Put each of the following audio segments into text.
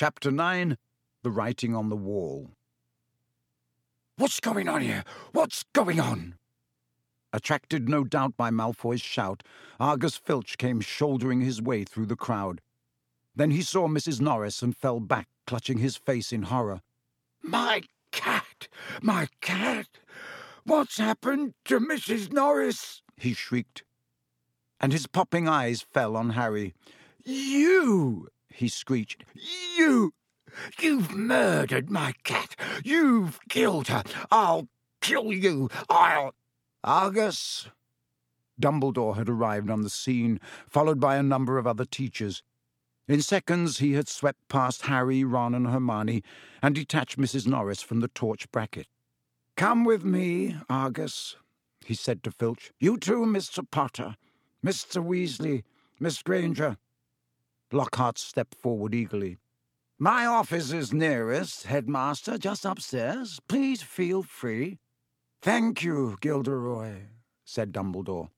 Chapter 9 The Writing on the Wall. What's going on here? What's going on? Attracted no doubt by Malfoy's shout, Argus Filch came shouldering his way through the crowd. Then he saw Mrs. Norris and fell back, clutching his face in horror. My cat! My cat! What's happened to Mrs. Norris? he shrieked. And his popping eyes fell on Harry. You! He screeched. You! You've murdered my cat! You've killed her! I'll kill you! I'll. Argus! Dumbledore had arrived on the scene, followed by a number of other teachers. In seconds, he had swept past Harry, Ron, and Hermione and detached Mrs. Norris from the torch bracket. Come with me, Argus, he said to Filch. You too, Mr. Potter, Mr. Weasley, Miss Granger. Lockhart stepped forward eagerly. My office is nearest, headmaster, just upstairs. Please feel free. Thank you, Gilderoy, said Dumbledore.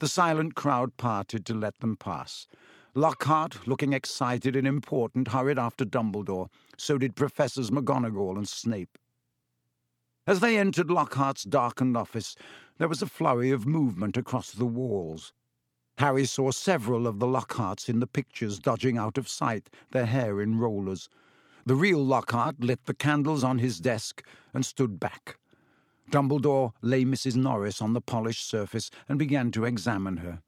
The silent crowd parted to let them pass. Lockhart, looking excited and important, hurried after Dumbledore. So did Professors McGonagall and Snape. As they entered Lockhart's darkened office, there was a flurry of movement across the walls. Harry saw several of the Lockharts in the pictures dodging out of sight, their hair in rollers. The real Lockhart lit the candles on his desk and stood back. Dumbledore lay Mrs. Norris on the polished surface and began to examine her.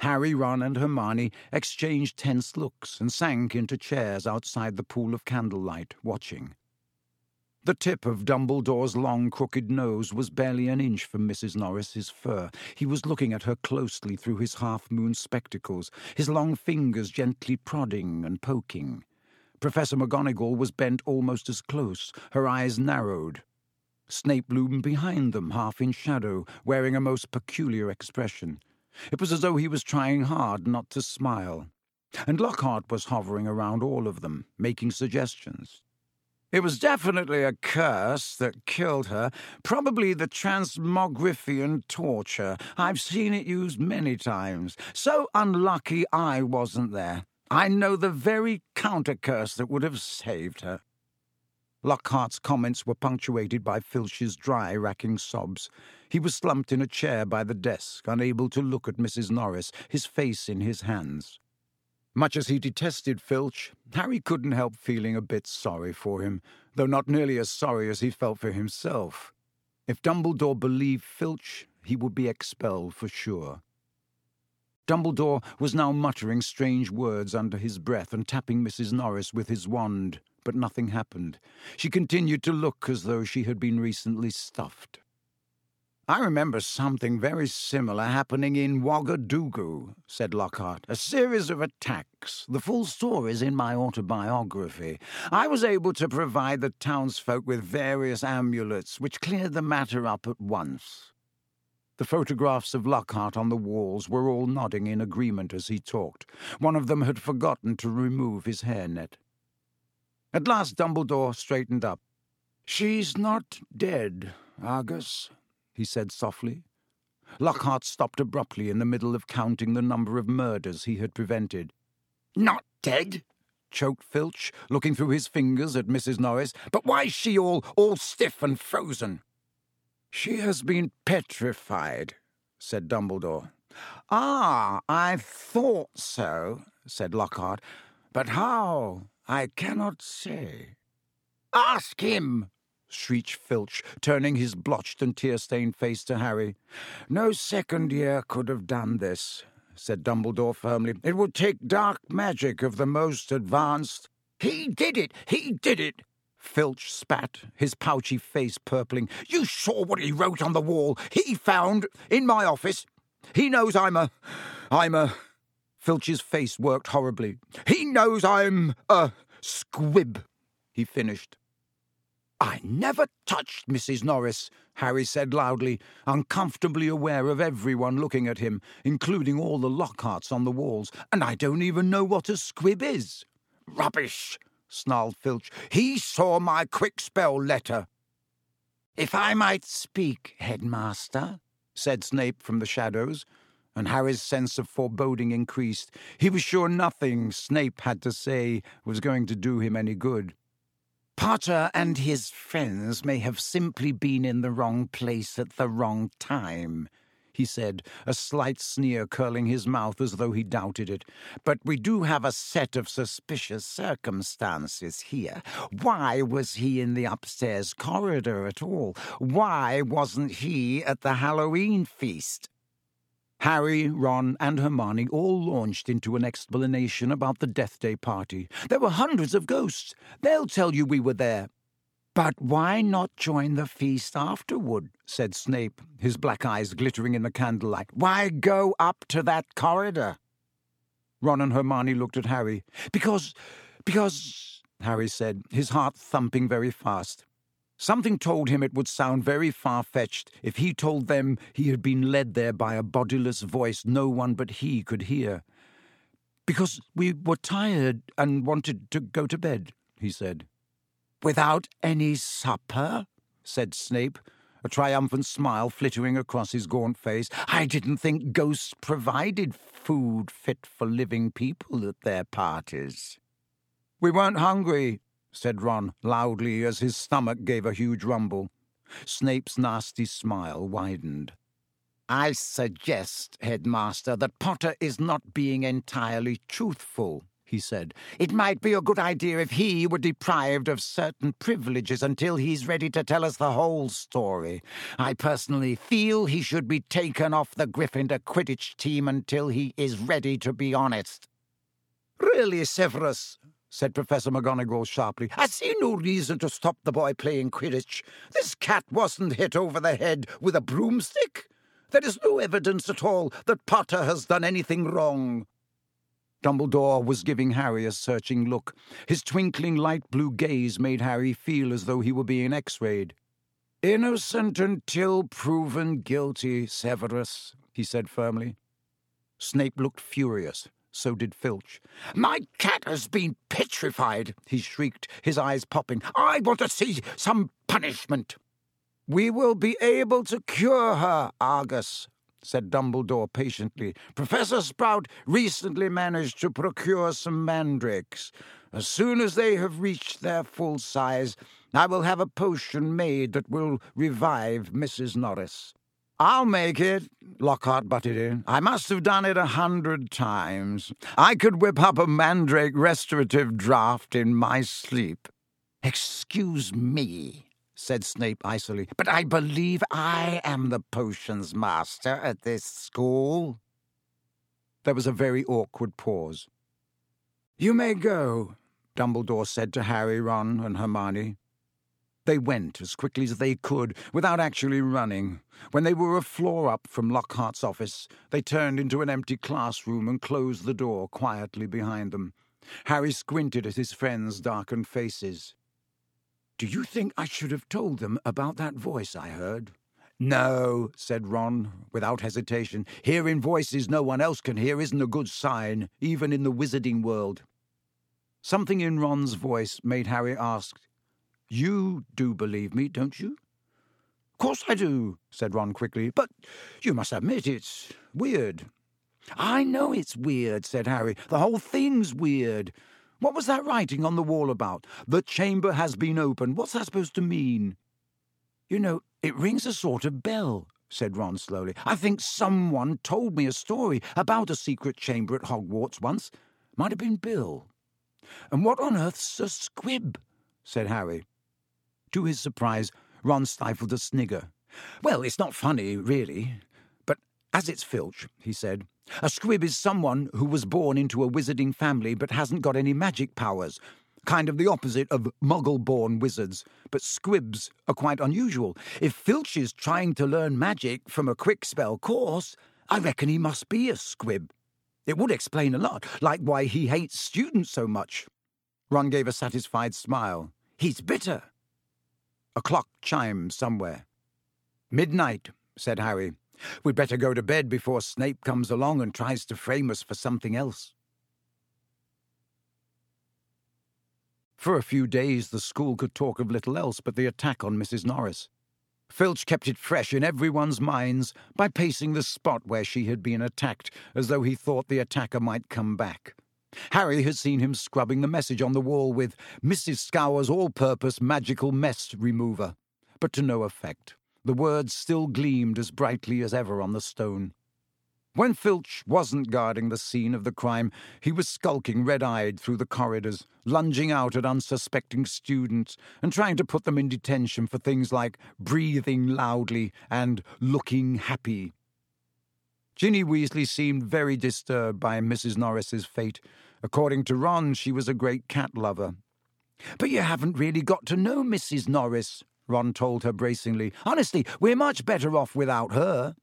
Harry, Ron, and Hermione exchanged tense looks and sank into chairs outside the pool of candlelight, watching. The tip of Dumbledore's long, crooked nose was barely an inch from Mrs. Norris's fur. He was looking at her closely through his half-moon spectacles, his long fingers gently prodding and poking. Professor McGonagall was bent almost as close, her eyes narrowed, Snape loomed behind them, half in shadow, wearing a most peculiar expression. It was as though he was trying hard not to smile. And Lockhart was hovering around all of them, making suggestions. It was definitely a curse that killed her, probably the transmogrifian torture. I've seen it used many times. So unlucky I wasn't there. I know the very counter curse that would have saved her. Lockhart's comments were punctuated by Filch's dry, racking sobs. He was slumped in a chair by the desk, unable to look at Mrs. Norris, his face in his hands. Much as he detested Filch, Harry couldn't help feeling a bit sorry for him, though not nearly as sorry as he felt for himself. If Dumbledore believed Filch, he would be expelled for sure. Dumbledore was now muttering strange words under his breath and tapping Mrs. Norris with his wand but nothing happened. She continued to look as though she had been recently stuffed. I remember something very similar happening in Ouagadogou, said Lockhart. A series of attacks. The full story is in my autobiography. I was able to provide the townsfolk with various amulets, which cleared the matter up at once. The photographs of Lockhart on the walls were all nodding in agreement as he talked. One of them had forgotten to remove his hairnet. At last Dumbledore straightened up. She's not dead, Argus, he said softly. Lockhart stopped abruptly in the middle of counting the number of murders he had prevented. Not dead? choked Filch, looking through his fingers at Mrs. Norris. But why's she all, all stiff and frozen? She has been petrified, said Dumbledore. Ah, I thought so, said Lockhart. But how? I cannot say. Ask him, shrieked Filch, turning his blotched and tear-stained face to Harry. No second year could have done this, said Dumbledore firmly. It would take dark magic of the most advanced. He did it! He did it! Filch spat, his pouchy face purpling. You saw what he wrote on the wall. He found in my office. He knows I'm a. I'm a. Filch's face worked horribly. He knows I'm a squib, he finished. I never touched Mrs. Norris, Harry said loudly, uncomfortably aware of everyone looking at him, including all the Lockharts on the walls, and I don't even know what a squib is. Rubbish, snarled Filch. He saw my Kwikspell letter. If I might speak, headmaster, said Snape from the shadows, and Harry's sense of foreboding increased. He was sure nothing Snape had to say was going to do him any good. Potter and his friends may have simply been in the wrong place at the wrong time, he said, a slight sneer curling his mouth as though he doubted it. But we do have a set of suspicious circumstances here. Why was he in the upstairs corridor at all? Why wasn't he at the Halloween feast? Harry, Ron, and Hermione all launched into an explanation about the Death Day party. There were hundreds of ghosts. They'll tell you we were there. But why not join the feast afterward? said Snape, his black eyes glittering in the candlelight. Why go up to that corridor? Ron and Hermione looked at Harry. Because, because, Harry said, his heart thumping very fast. Something told him it would sound very far fetched if he told them he had been led there by a bodiless voice no one but he could hear. Because we were tired and wanted to go to bed, he said. Without any supper? said Snape, a triumphant smile flittering across his gaunt face. I didn't think ghosts provided food fit for living people at their parties. We weren't hungry, said Ron loudly as his stomach gave a huge rumble. Snape's nasty smile widened. I suggest, Headmaster, that Potter is not being entirely truthful, he said. It might be a good idea if he were deprived of certain privileges until he's ready to tell us the whole story. I personally feel he should be taken off the Gryffindor Quidditch team until he is ready to be honest. Really, Severus, said Professor McGonagall sharply, I see no reason to stop the boy playing Quidditch. This cat wasn't hit over the head with a broomstick. There is no evidence at all that Potter has done anything wrong. Dumbledore was giving Harry a searching look. His twinkling light blue gaze made Harry feel as though he were being x-rayed. Innocent until proven guilty, Severus, he said firmly. Snape looked furious. So did Filch. My cat has been petrified, he shrieked, his eyes popping. I want to see some punishment. We will be able to cure her, Argus, said Dumbledore patiently. Professor Sprout recently managed to procure some mandrakes. As soon as they have reached their full size, I will have a potion made that will revive Mrs. Norris. I'll make it, Lockhart butted in. I must have done it a hundred times. I could whip up a mandrake restorative draught in my sleep. Excuse me, said Snape icily, but I believe I am the potions master at this school. There was a very awkward pause. You may go, Dumbledore said to Harry, Ron, and Hermione. They went as quickly as they could, without actually running. When they were a floor up from Lockhart's office, they turned into an empty classroom and closed the door quietly behind them. Harry squinted at his friends' darkened faces. Do you think I should have told them about that voice I heard? No, said Ron, without hesitation. Hearing voices no one else can hear isn't a good sign, even in the wizarding world. Something in Ron's voice made Harry ask, You do believe me, don't you? Of course I do, said Ron quickly, but you must admit it's weird. I know it's weird, said Harry. The whole thing's weird. What was that writing on the wall about? The chamber has been opened. What's that supposed to mean? You know, it rings a sort of bell, said Ron slowly. I think someone told me a story about a secret chamber at Hogwarts once. Might have been Bill. And what on earth's a squib? said Harry. To his surprise, Ron stifled a snigger. Well, it's not funny, really. But as it's Filch, he said, a squib is someone who was born into a wizarding family but hasn't got any magic powers. Kind of the opposite of muggle born wizards. But squibs are quite unusual. If Filch is trying to learn magic from a Kwikspell course, I reckon he must be a squib. It would explain a lot, like why he hates students so much. Ron gave a satisfied smile. He's bitter. A clock chimed somewhere. Midnight, said Harry. We'd better go to bed before Snape comes along and tries to frame us for something else. For a few days, the school could talk of little else but the attack on Mrs. Norris. Filch kept it fresh in everyone's minds by pacing the spot where she had been attacked, as though he thought the attacker might come back. Harry had seen him scrubbing the message on the wall with Mrs. Skower's all purpose magical mess remover, but to no effect. The words still gleamed as brightly as ever on the stone. When Filch wasn't guarding the scene of the crime, he was skulking red eyed through the corridors, lunging out at unsuspecting students and trying to put them in detention for things like breathing loudly and looking happy. Ginny Weasley seemed very disturbed by Mrs. Norris's fate. According to Ron, she was a great cat lover. But you haven't really got to know Mrs. Norris, Ron told her bracingly. Honestly, we're much better off without her.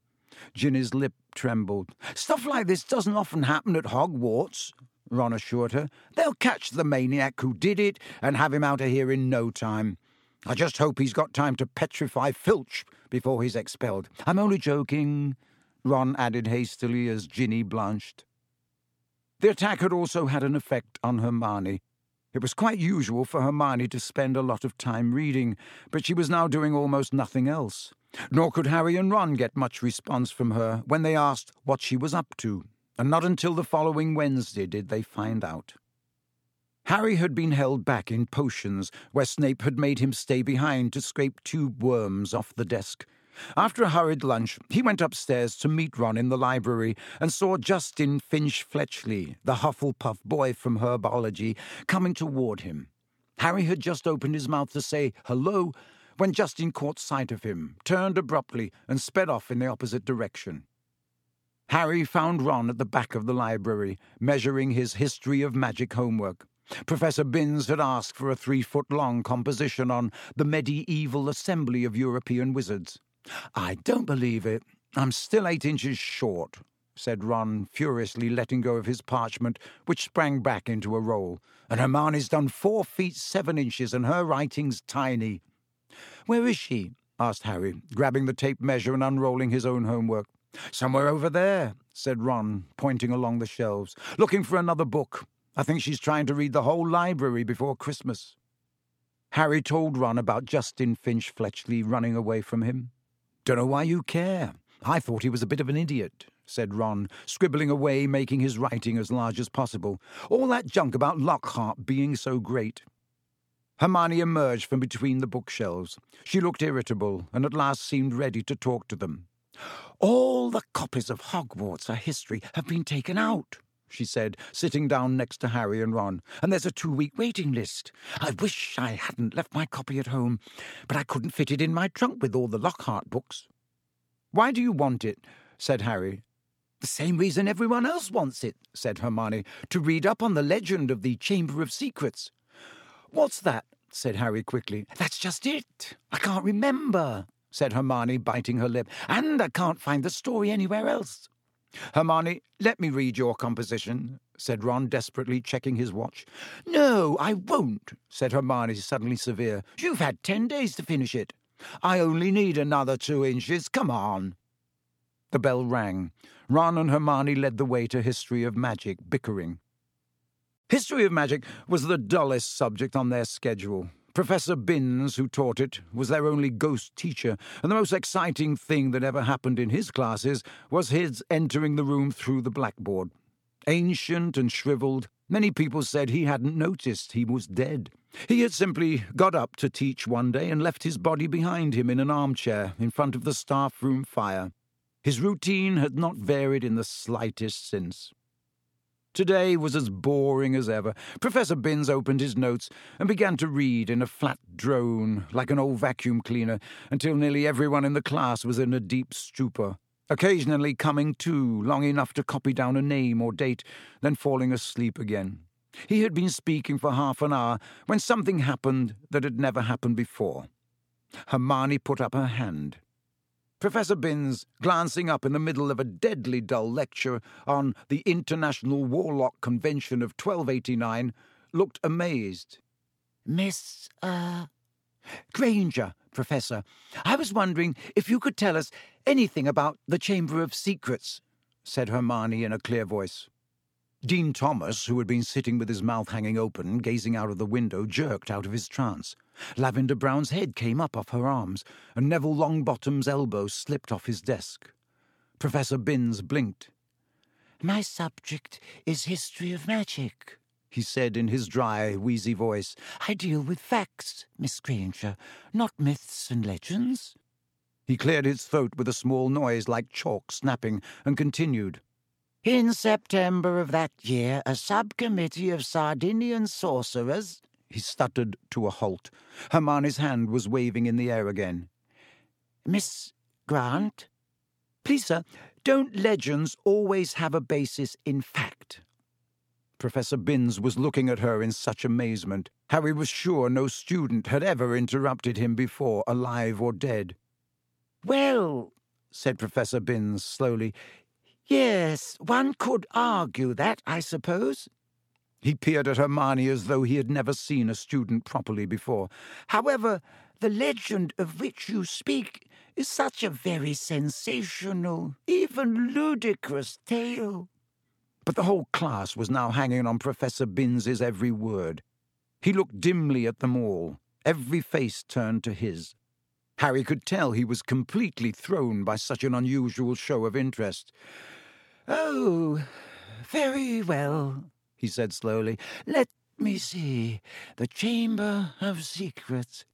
Ginny's lip trembled. Stuff like this doesn't often happen at Hogwarts, Ron assured her. They'll catch the maniac who did it and have him out of here in no time. I just hope he's got time to petrify Filch before he's expelled. I'm only joking, Ron added hastily as Ginny blanched. The attack had also had an effect on Hermione. It was quite usual for Hermione to spend a lot of time reading, but she was now doing almost nothing else. Nor could Harry and Ron get much response from her when they asked what she was up to, and not until the following Wednesday did they find out. Harry had been held back in potions, where Snape had made him stay behind to scrape tube worms off the desk. After a hurried lunch, he went upstairs to meet Ron in the library and saw Justin Finch Fletchley, the Hufflepuff boy from herbology, coming toward him. Harry had just opened his mouth to say hello when Justin caught sight of him, turned abruptly, and sped off in the opposite direction. Harry found Ron at the back of the library, measuring his history of magic homework. Professor Binns had asked for a three foot long composition on the medieval assembly of European wizards. I don't believe it. I'm still eight inches short, said Ron, furiously letting go of his parchment, which sprang back into a roll. And Hermione's done four feet seven inches, and her writing's tiny. Where is she? asked Harry, grabbing the tape measure and unrolling his own homework. Somewhere over there, said Ron, pointing along the shelves, looking for another book. I think she's trying to read the whole library before Christmas. Harry told Ron about Justin Finch Fletchley running away from him. Don't know why you care. I thought he was a bit of an idiot, said Ron, scribbling away, making his writing as large as possible. All that junk about Lockhart being so great. Hermione emerged from between the bookshelves. She looked irritable and at last seemed ready to talk to them. All the copies of Hogwarts, a history, have been taken out, she said, sitting down next to Harry and Ron, and there's a two week waiting list. I wish I hadn't left my copy at home, but I couldn't fit it in my trunk with all the Lockhart books. Why do you want it? said Harry. The same reason everyone else wants it, said Hermione, to read up on the legend of the Chamber of Secrets. What's that? said Harry quickly. That's just it. I can't remember, said Hermione, biting her lip, and I can't find the story anywhere else. Hermione, let me read your composition, said Ron, desperately checking his watch. No, I won't, said Hermione, suddenly severe. You've had ten days to finish it. I only need another two inches. Come on. The bell rang. Ron and Hermione led the way to History of Magic, bickering. History of Magic was the dullest subject on their schedule. Professor Binns, who taught it, was their only ghost teacher, and the most exciting thing that ever happened in his classes was his entering the room through the blackboard. Ancient and shriveled, many people said he hadn't noticed he was dead. He had simply got up to teach one day and left his body behind him in an armchair in front of the staff room fire. His routine had not varied in the slightest since. Today was as boring as ever. Professor Binns opened his notes and began to read in a flat drone, like an old vacuum cleaner, until nearly everyone in the class was in a deep stupor, occasionally coming to long enough to copy down a name or date, then falling asleep again. He had been speaking for half an hour when something happened that had never happened before. Hermione put up her hand. Professor Binns, glancing up in the middle of a deadly dull lecture on the International Warlock Convention of 1289, looked amazed. Miss, uh. Granger, Professor, I was wondering if you could tell us anything about the Chamber of Secrets, said Hermione in a clear voice. Dean Thomas, who had been sitting with his mouth hanging open, gazing out of the window, jerked out of his trance. Lavender Brown's head came up off her arms, and Neville Longbottom's elbow slipped off his desk. Professor Binns blinked. My subject is history of magic, he said in his dry, wheezy voice. I deal with facts, Miss Granger, not myths and legends. He cleared his throat with a small noise like chalk snapping and continued. In September of that year, a subcommittee of Sardinian sorcerers. He stuttered to a halt. Hermione's hand was waving in the air again. Miss Grant? Please, sir, don't legends always have a basis in fact? Professor Binns was looking at her in such amazement. Harry was sure no student had ever interrupted him before, alive or dead. Well, said Professor Binns slowly, Yes, one could argue that, I suppose. He peered at Hermione as though he had never seen a student properly before. However, the legend of which you speak is such a very sensational, even ludicrous tale. But the whole class was now hanging on Professor Binns's every word. He looked dimly at them all, every face turned to his. Harry could tell he was completely thrown by such an unusual show of interest. Oh, very well, he said slowly. Let me see. The Chamber of Secrets.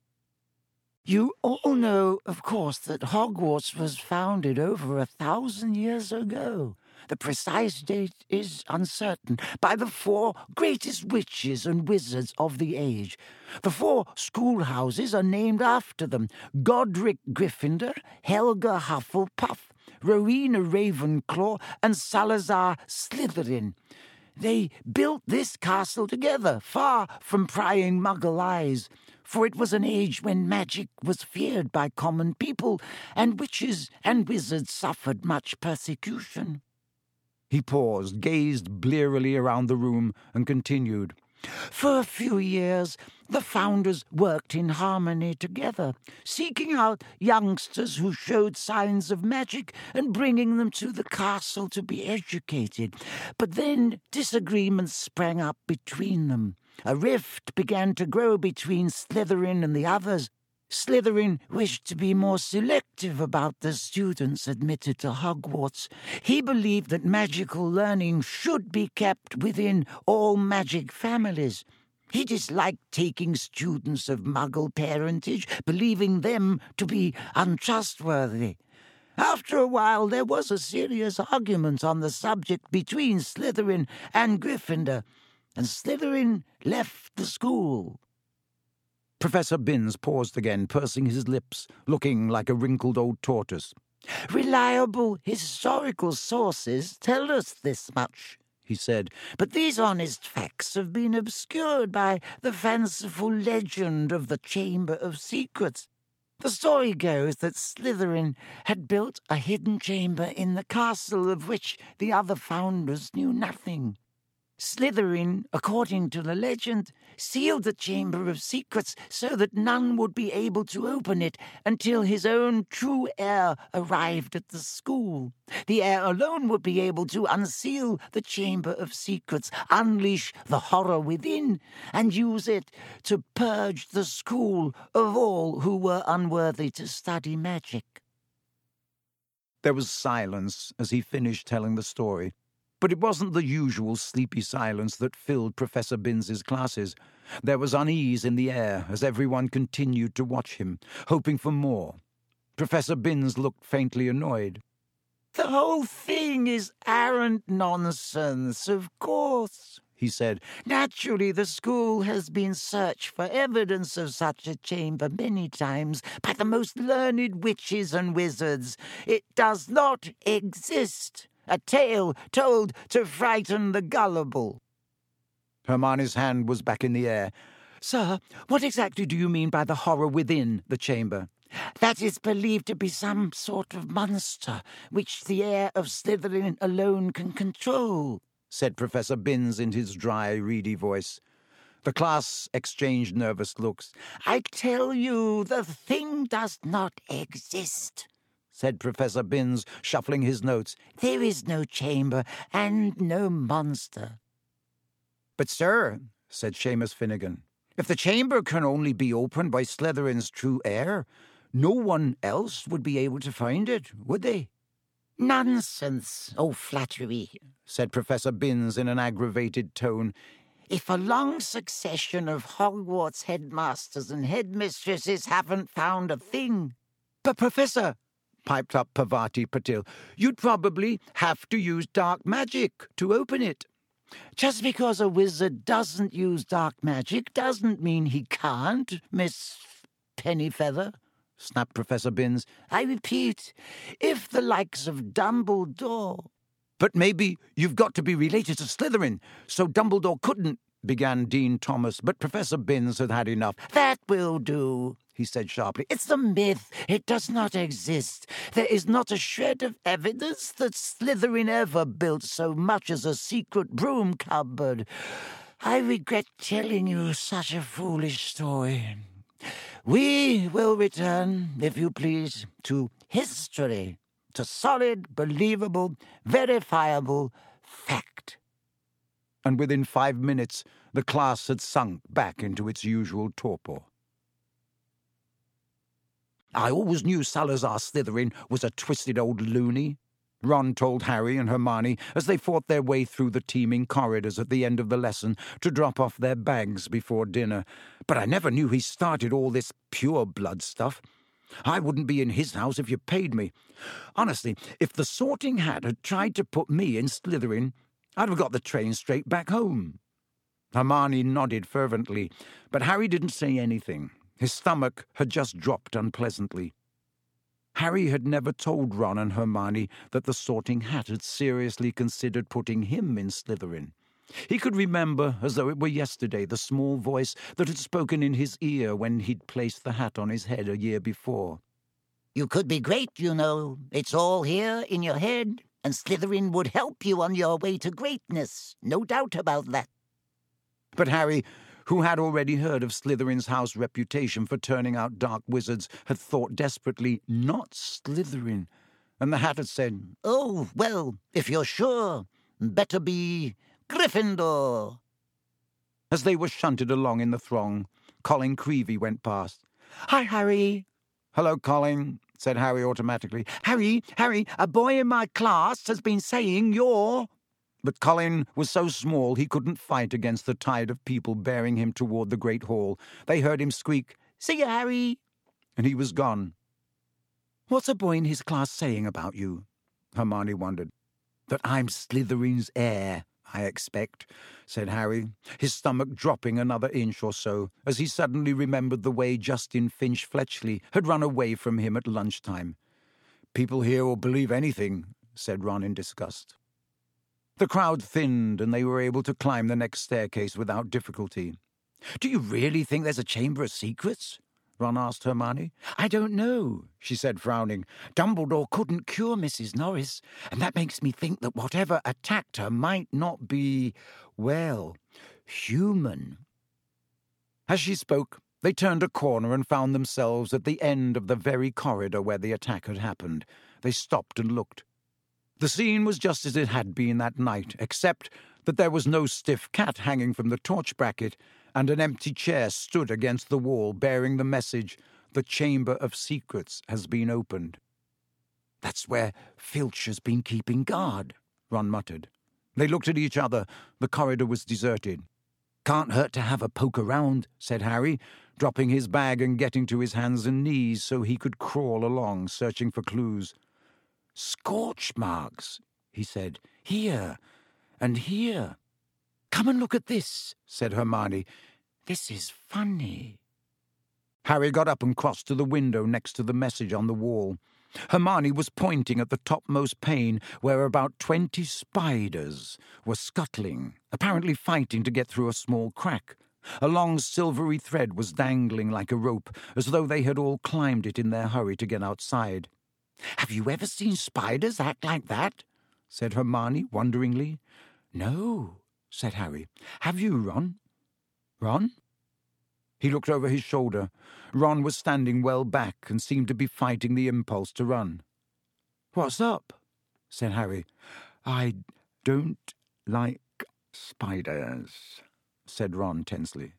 You all know, of course, that Hogwarts was founded over a thousand years ago. The precise date is uncertain, by the four greatest witches and wizards of the age. The four schoolhouses are named after them Godric Gryffindor, Helga Hufflepuff, Rowena Ravenclaw, and Salazar Slytherin. They built this castle together, far from prying muggle eyes, for it was an age when magic was feared by common people, and witches and wizards suffered much persecution. He paused, gazed blearily around the room, and continued. For a few years, the founders worked in harmony together, seeking out youngsters who showed signs of magic and bringing them to the castle to be educated. But then disagreements sprang up between them. A rift began to grow between Slytherin and the others, Slytherin wished to be more selective about the students admitted to Hogwarts. He believed that magical learning should be kept within all magic families. He disliked taking students of muggle parentage, believing them to be untrustworthy. After a while, there was a serious argument on the subject between Slytherin and Gryffindor, and Slytherin left the school. Professor Binns paused again, pursing his lips, looking like a wrinkled old tortoise. Reliable historical sources tell us this much, he said, but these honest facts have been obscured by the fanciful legend of the Chamber of Secrets. The story goes that Slytherin had built a hidden chamber in the castle of which the other founders knew nothing. Slytherin, according to the legend, sealed the Chamber of Secrets so that none would be able to open it until his own true heir arrived at the school. The heir alone would be able to unseal the Chamber of Secrets, unleash the horror within, and use it to purge the school of all who were unworthy to study magic. There was silence as he finished telling the story. But it wasn't the usual sleepy silence that filled Professor Binns's classes. There was unease in the air as everyone continued to watch him, hoping for more. Professor Binns looked faintly annoyed. The whole thing is arrant nonsense, of course, he said. Naturally, the school has been searched for evidence of such a chamber many times by the most learned witches and wizards. It does not exist a tale told to frighten the gullible. Hermione's hand was back in the air. Sir, what exactly do you mean by the horror within the chamber? That is believed to be some sort of monster which the heir of Slytherin alone can control, said Professor Binns in his dry, reedy voice. The class exchanged nervous looks. I tell you, the thing does not exist, said Professor Binns, shuffling his notes. There is no chamber and no monster. But, sir, said Seamus Finnegan, if the chamber can only be opened by Slytherin's true heir, no one else would be able to find it, would they? Nonsense, oh flattery, said Professor Binns in an aggravated tone. If a long succession of Hogwarts headmasters and headmistresses haven't found a thing. But, Professor, piped up Parvati Patil, you'd probably have to use dark magic to open it. Just because a wizard doesn't use dark magic doesn't mean he can't, Miss Pennyfeather, snapped Professor Binns. I repeat, if the likes of Dumbledore. But maybe you've got to be related to Slytherin, so Dumbledore couldn't, began Dean Thomas, but Professor Binns had had enough. That will do, he said sharply. It's a myth. It does not exist. There is not a shred of evidence that Slytherin ever built so much as a secret broom cupboard. I regret telling you such a foolish story. We will return, if you please, to history, to solid, believable, verifiable fact. And within five minutes, the class had sunk back into its usual torpor. I always knew Salazar Slytherin was a twisted old loony, Ron told Harry and Hermione as they fought their way through the teeming corridors at the end of the lesson to drop off their bags before dinner. But I never knew he started all this pure blood stuff. I wouldn't be in his house if you paid me. Honestly, if the sorting hat had tried to put me in Slytherin, I'd have got the train straight back home. Hermione nodded fervently, but Harry didn't say anything. His stomach had just dropped unpleasantly. Harry had never told Ron and Hermione that the Sorting Hat had seriously considered putting him in Slytherin. He could remember, as though it were yesterday, the small voice that had spoken in his ear when he'd placed the hat on his head a year before. You could be great, you know. It's all here in your head, and Slytherin would help you on your way to greatness. No doubt about that. But Harry who had already heard of Slytherin's house reputation for turning out dark wizards, had thought desperately, not Slytherin. And the hat had said, Oh, well, if you're sure, better be Gryffindor. As they were shunted along in the throng, Colin Creevey went past. Hi, Harry. Hello, Colin, said Harry automatically. Harry, Harry, a boy in my class has been saying you're but Colin was so small he couldn't fight against the tide of people bearing him toward the great hall. They heard him squeak, See you, Harry! And he was gone. What's a boy in his class saying about you? Hermione wondered. That I'm Slytherin's heir, I expect, said Harry, his stomach dropping another inch or so, as he suddenly remembered the way Justin Finch Fletchley had run away from him at lunchtime. People here will believe anything, said Ron in disgust. The crowd thinned, and they were able to climb the next staircase without difficulty. Do you really think there's a chamber of secrets? Ron asked Hermione. I don't know, she said, frowning. Dumbledore couldn't cure Mrs. Norris, and that makes me think that whatever attacked her might not be, well, human. As she spoke, they turned a corner and found themselves at the end of the very corridor where the attack had happened. They stopped and looked. The scene was just as it had been that night, except that there was no stiff cat hanging from the torch bracket, and an empty chair stood against the wall bearing the message, The Chamber of Secrets has been opened. That's where Filch has been keeping guard, Ron muttered. They looked at each other. The corridor was deserted. Can't hurt to have a poke around, said Harry, dropping his bag and getting to his hands and knees so he could crawl along, searching for clues. Scorch marks, he said. Here and here. Come and look at this, said Hermione. This is funny. Harry got up and crossed to the window next to the message on the wall. Hermione was pointing at the topmost pane where about twenty spiders were scuttling, apparently fighting to get through a small crack. A long silvery thread was dangling like a rope, as though they had all climbed it in their hurry to get outside. Have you ever seen spiders act like that? said Hermione wonderingly. No, said Harry. Have you, Ron? Ron? He looked over his shoulder. Ron was standing well back and seemed to be fighting the impulse to run. What's up? said Harry. I don't like spiders, said Ron tensely.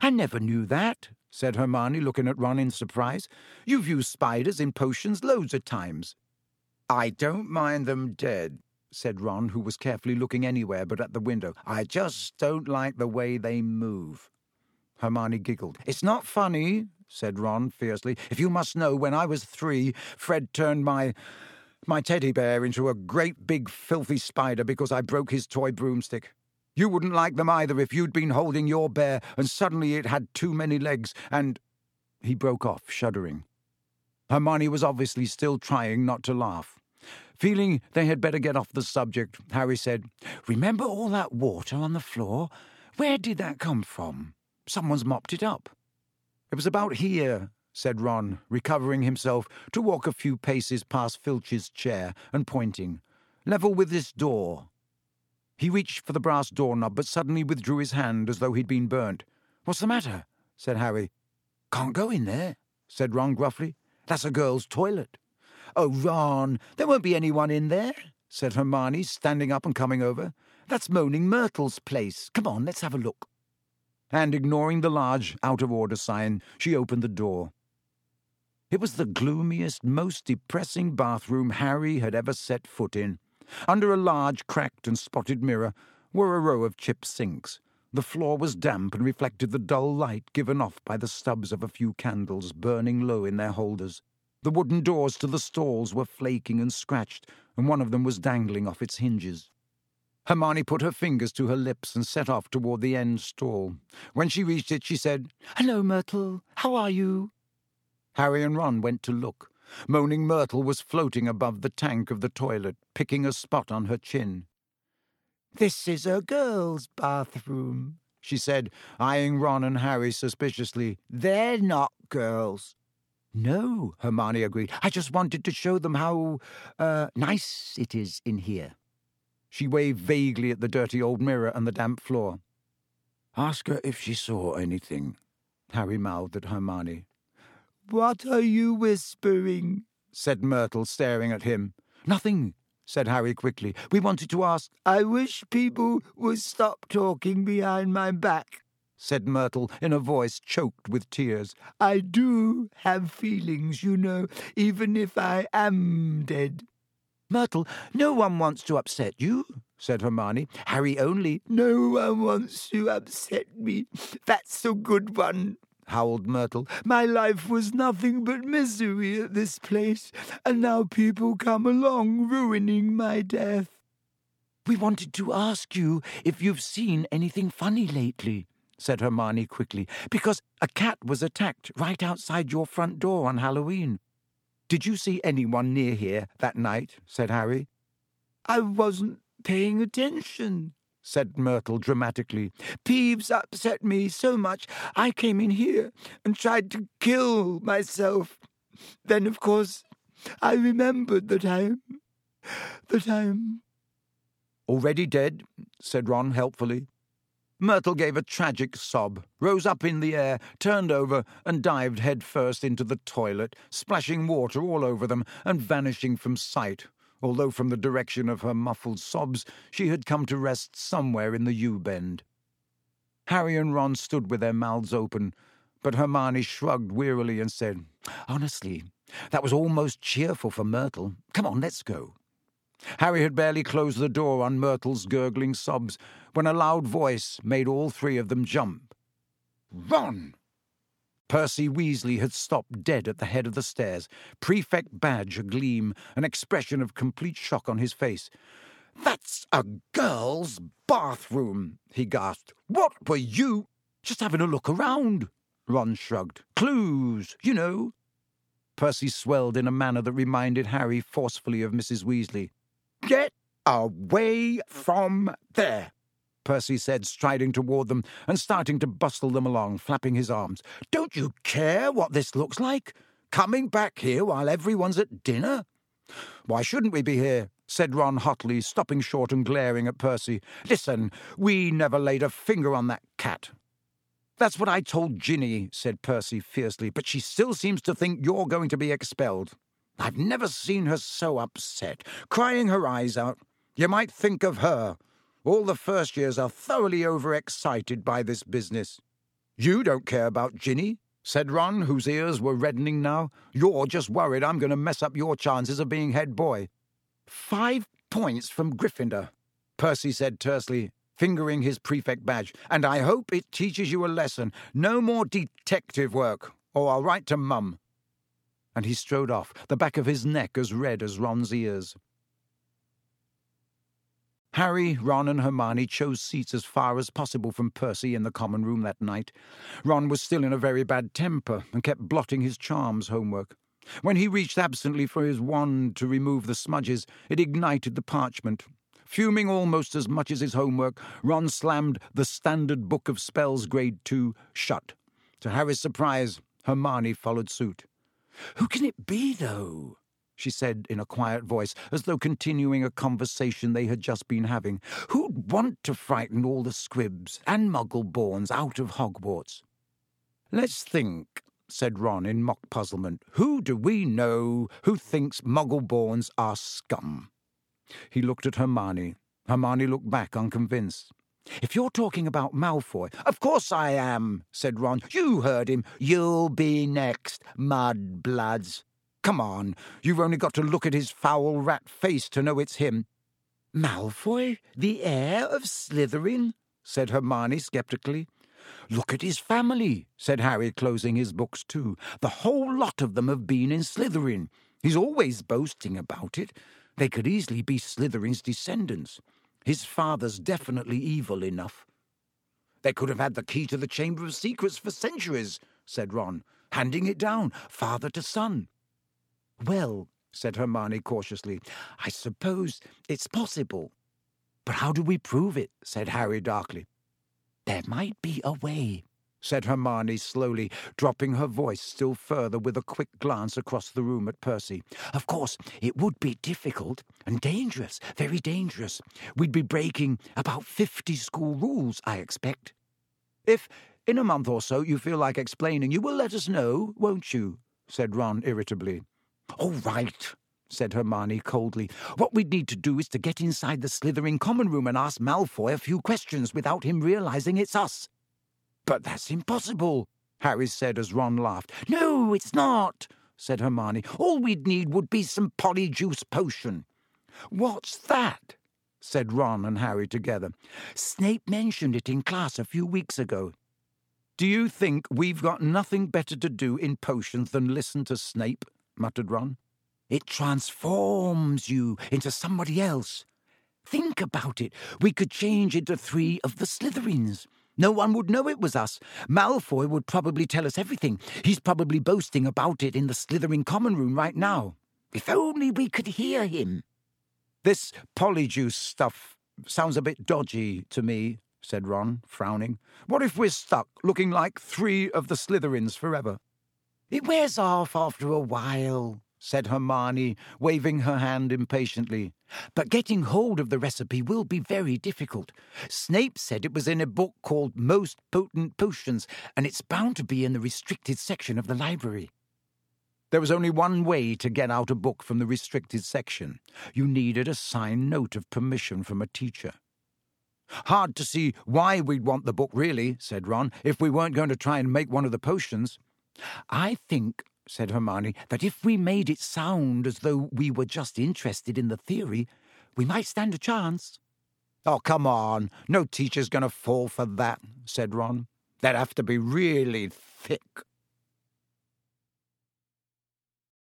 I never knew that, said Hermione, looking at Ron in surprise. You've used spiders in potions loads of times. I don't mind them dead, said Ron, who was carefully looking anywhere but at the window. I just don't like the way they move. Hermione giggled. It's not funny, said Ron fiercely. If you must know, when I was three, Fred turned my my teddy bear into a great big filthy spider because I broke his toy broomstick. You wouldn't like them either if you'd been holding your bear and suddenly it had too many legs and. He broke off, shuddering. Hermione was obviously still trying not to laugh. Feeling they had better get off the subject, Harry said, Remember all that water on the floor? Where did that come from? Someone's mopped it up. It was about here, said Ron, recovering himself to walk a few paces past Filch's chair and pointing. Level with this door. He reached for the brass doorknob, but suddenly withdrew his hand as though he'd been burnt. What's the matter? said Harry. Can't go in there, said Ron gruffly. That's a girl's toilet. Oh, Ron, there won't be anyone in there, said Hermione, standing up and coming over. That's Moaning Myrtle's place. Come on, let's have a look. And ignoring the large out of order sign, she opened the door. It was the gloomiest, most depressing bathroom Harry had ever set foot in. Under a large, cracked, and spotted mirror were a row of chip sinks. The floor was damp and reflected the dull light given off by the stubs of a few candles burning low in their holders. The wooden doors to the stalls were flaking and scratched, and one of them was dangling off its hinges. Hermione put her fingers to her lips and set off toward the end stall. When she reached it, she said, Hello, Myrtle. How are you? Harry and Ron went to look. Moaning Myrtle was floating above the tank of the toilet, picking a spot on her chin. This is a girl's bathroom, she said, eyeing Ron and Harry suspiciously. They're not girls. No, Hermione agreed. I just wanted to show them how, uh, nice it is in here. She waved vaguely at the dirty old mirror and the damp floor. Ask her if she saw anything, Harry mouthed at Hermione. What are you whispering? said Myrtle, staring at him. Nothing, said Harry quickly. We wanted to ask. I wish people would stop talking behind my back, said Myrtle in a voice choked with tears. I do have feelings, you know, even if I am dead. Myrtle, no one wants to upset you, said Hermione. Harry only. No one wants to upset me. That's a good one, howled Myrtle. My life was nothing but misery at this place, and now people come along ruining my death. We wanted to ask you if you've seen anything funny lately, said Hermione quickly, because a cat was attacked right outside your front door on Halloween. Did you see anyone near here that night? said Harry. I wasn't paying attention, said Myrtle dramatically. Peeves upset me so much I came in here and tried to kill myself. Then, of course, I remembered that I'm. that I'm. Already dead, said Ron helpfully. Myrtle gave a tragic sob, rose up in the air, turned over, and dived headfirst into the toilet, splashing water all over them and vanishing from sight although from the direction of her muffled sobs she had come to rest somewhere in the U-bend. Harry and Ron stood with their mouths open, but Hermione shrugged wearily and said, Honestly, that was almost cheerful for Myrtle. Come on, let's go. Harry had barely closed the door on Myrtle's gurgling sobs when a loud voice made all three of them jump. Ron! Percy Weasley had stopped dead at the head of the stairs, prefect badge agleam, an expression of complete shock on his face. That's a girl's bathroom, he gasped. What were you? Just having a look around, Ron shrugged. Clues, you know. Percy swelled in a manner that reminded Harry forcefully of Mrs. Weasley. Get away from there, Percy said, striding toward them and starting to bustle them along, flapping his arms. Don't you care what this looks like? Coming back here while everyone's at dinner? Why shouldn't we be here? said Ron hotly, stopping short and glaring at Percy. Listen, we never laid a finger on that cat. That's what I told Ginny, said Percy fiercely, but she still seems to think you're going to be expelled. I've never seen her so upset, crying her eyes out. You might think of her. All the first years are thoroughly overexcited by this business. You don't care about Ginny, said Ron, whose ears were reddening now. You're just worried I'm going to mess up your chances of being head boy. Five points from Gryffindor, Percy said tersely, fingering his prefect badge, and I hope it teaches you a lesson. No more detective work, or I'll write to Mum and he strode off, the back of his neck as red as Ron's ears. Harry, Ron, and Hermione chose seats as far as possible from Percy in the common room that night. Ron was still in a very bad temper and kept blotting his charms homework. When he reached absently for his wand to remove the smudges, it ignited the parchment. Fuming almost as much as his homework, Ron slammed the Standard Book of Spells Grade 2 shut. To Harry's surprise, Hermione followed suit. Who can it be, though? she said in a quiet voice, as though continuing a conversation they had just been having. Who'd want to frighten all the squibs and muggle-borns out of Hogwarts? Let's think, said Ron in mock puzzlement. Who do we know who thinks muggle-borns are scum? He looked at Hermione. Hermione looked back unconvinced. If you're talking about Malfoy, of course I am, said Ron. You heard him. You'll be next, mudbloods. Come on, you've only got to look at his foul rat face to know it's him. Malfoy, the heir of Slytherin? said Hermione sceptically. Look at his family, said Harry, closing his books too. The whole lot of them have been in Slytherin. He's always boasting about it. They could easily be Slytherin's descendants. His father's definitely evil enough. They could have had the key to the Chamber of Secrets for centuries, said Ron, handing it down, father to son. Well, said Hermione cautiously, I suppose it's possible. But how do we prove it? said Harry darkly. There might be a way, said Hermione slowly, dropping her voice still further with a quick glance across the room at Percy. Of course, it would be difficult and dangerous, very dangerous. We'd be breaking about fifty school rules, I expect. If, in a month or so, you feel like explaining, you will let us know, won't you? said Ron irritably. All right, said Hermione coldly. What we'd need to do is to get inside the Slytherin common room and ask Malfoy a few questions without him realizing it's us. But that's impossible, Harry said as Ron laughed. No, it's not, said Hermione. All we'd need would be some polyjuice potion. What's that? said Ron and Harry together. Snape mentioned it in class a few weeks ago. Do you think we've got nothing better to do in potions than listen to Snape? muttered Ron. It transforms you into somebody else. Think about it. We could change into three of the Slytherins. No one would know it was us. Malfoy would probably tell us everything. He's probably boasting about it in the Slytherin common room right now. If only we could hear him. This polyjuice stuff sounds a bit dodgy to me, said Ron, frowning. What if we're stuck looking like three of the Slytherins forever? It wears off after a while, said Hermione, waving her hand impatiently. But getting hold of the recipe will be very difficult. Snape said it was in a book called Most Potent Potions, and it's bound to be in the restricted section of the library. There was only one way to get out a book from the restricted section. You needed a signed note of permission from a teacher. Hard to see why we'd want the book, really, said Ron, if we weren't going to try and make one of the potions. I think said Hermione, that if we made it sound as though we were just interested in the theory, we might stand a chance. Oh, come on. No teacher's going to fall for that, said Ron. They'd have to be really thick.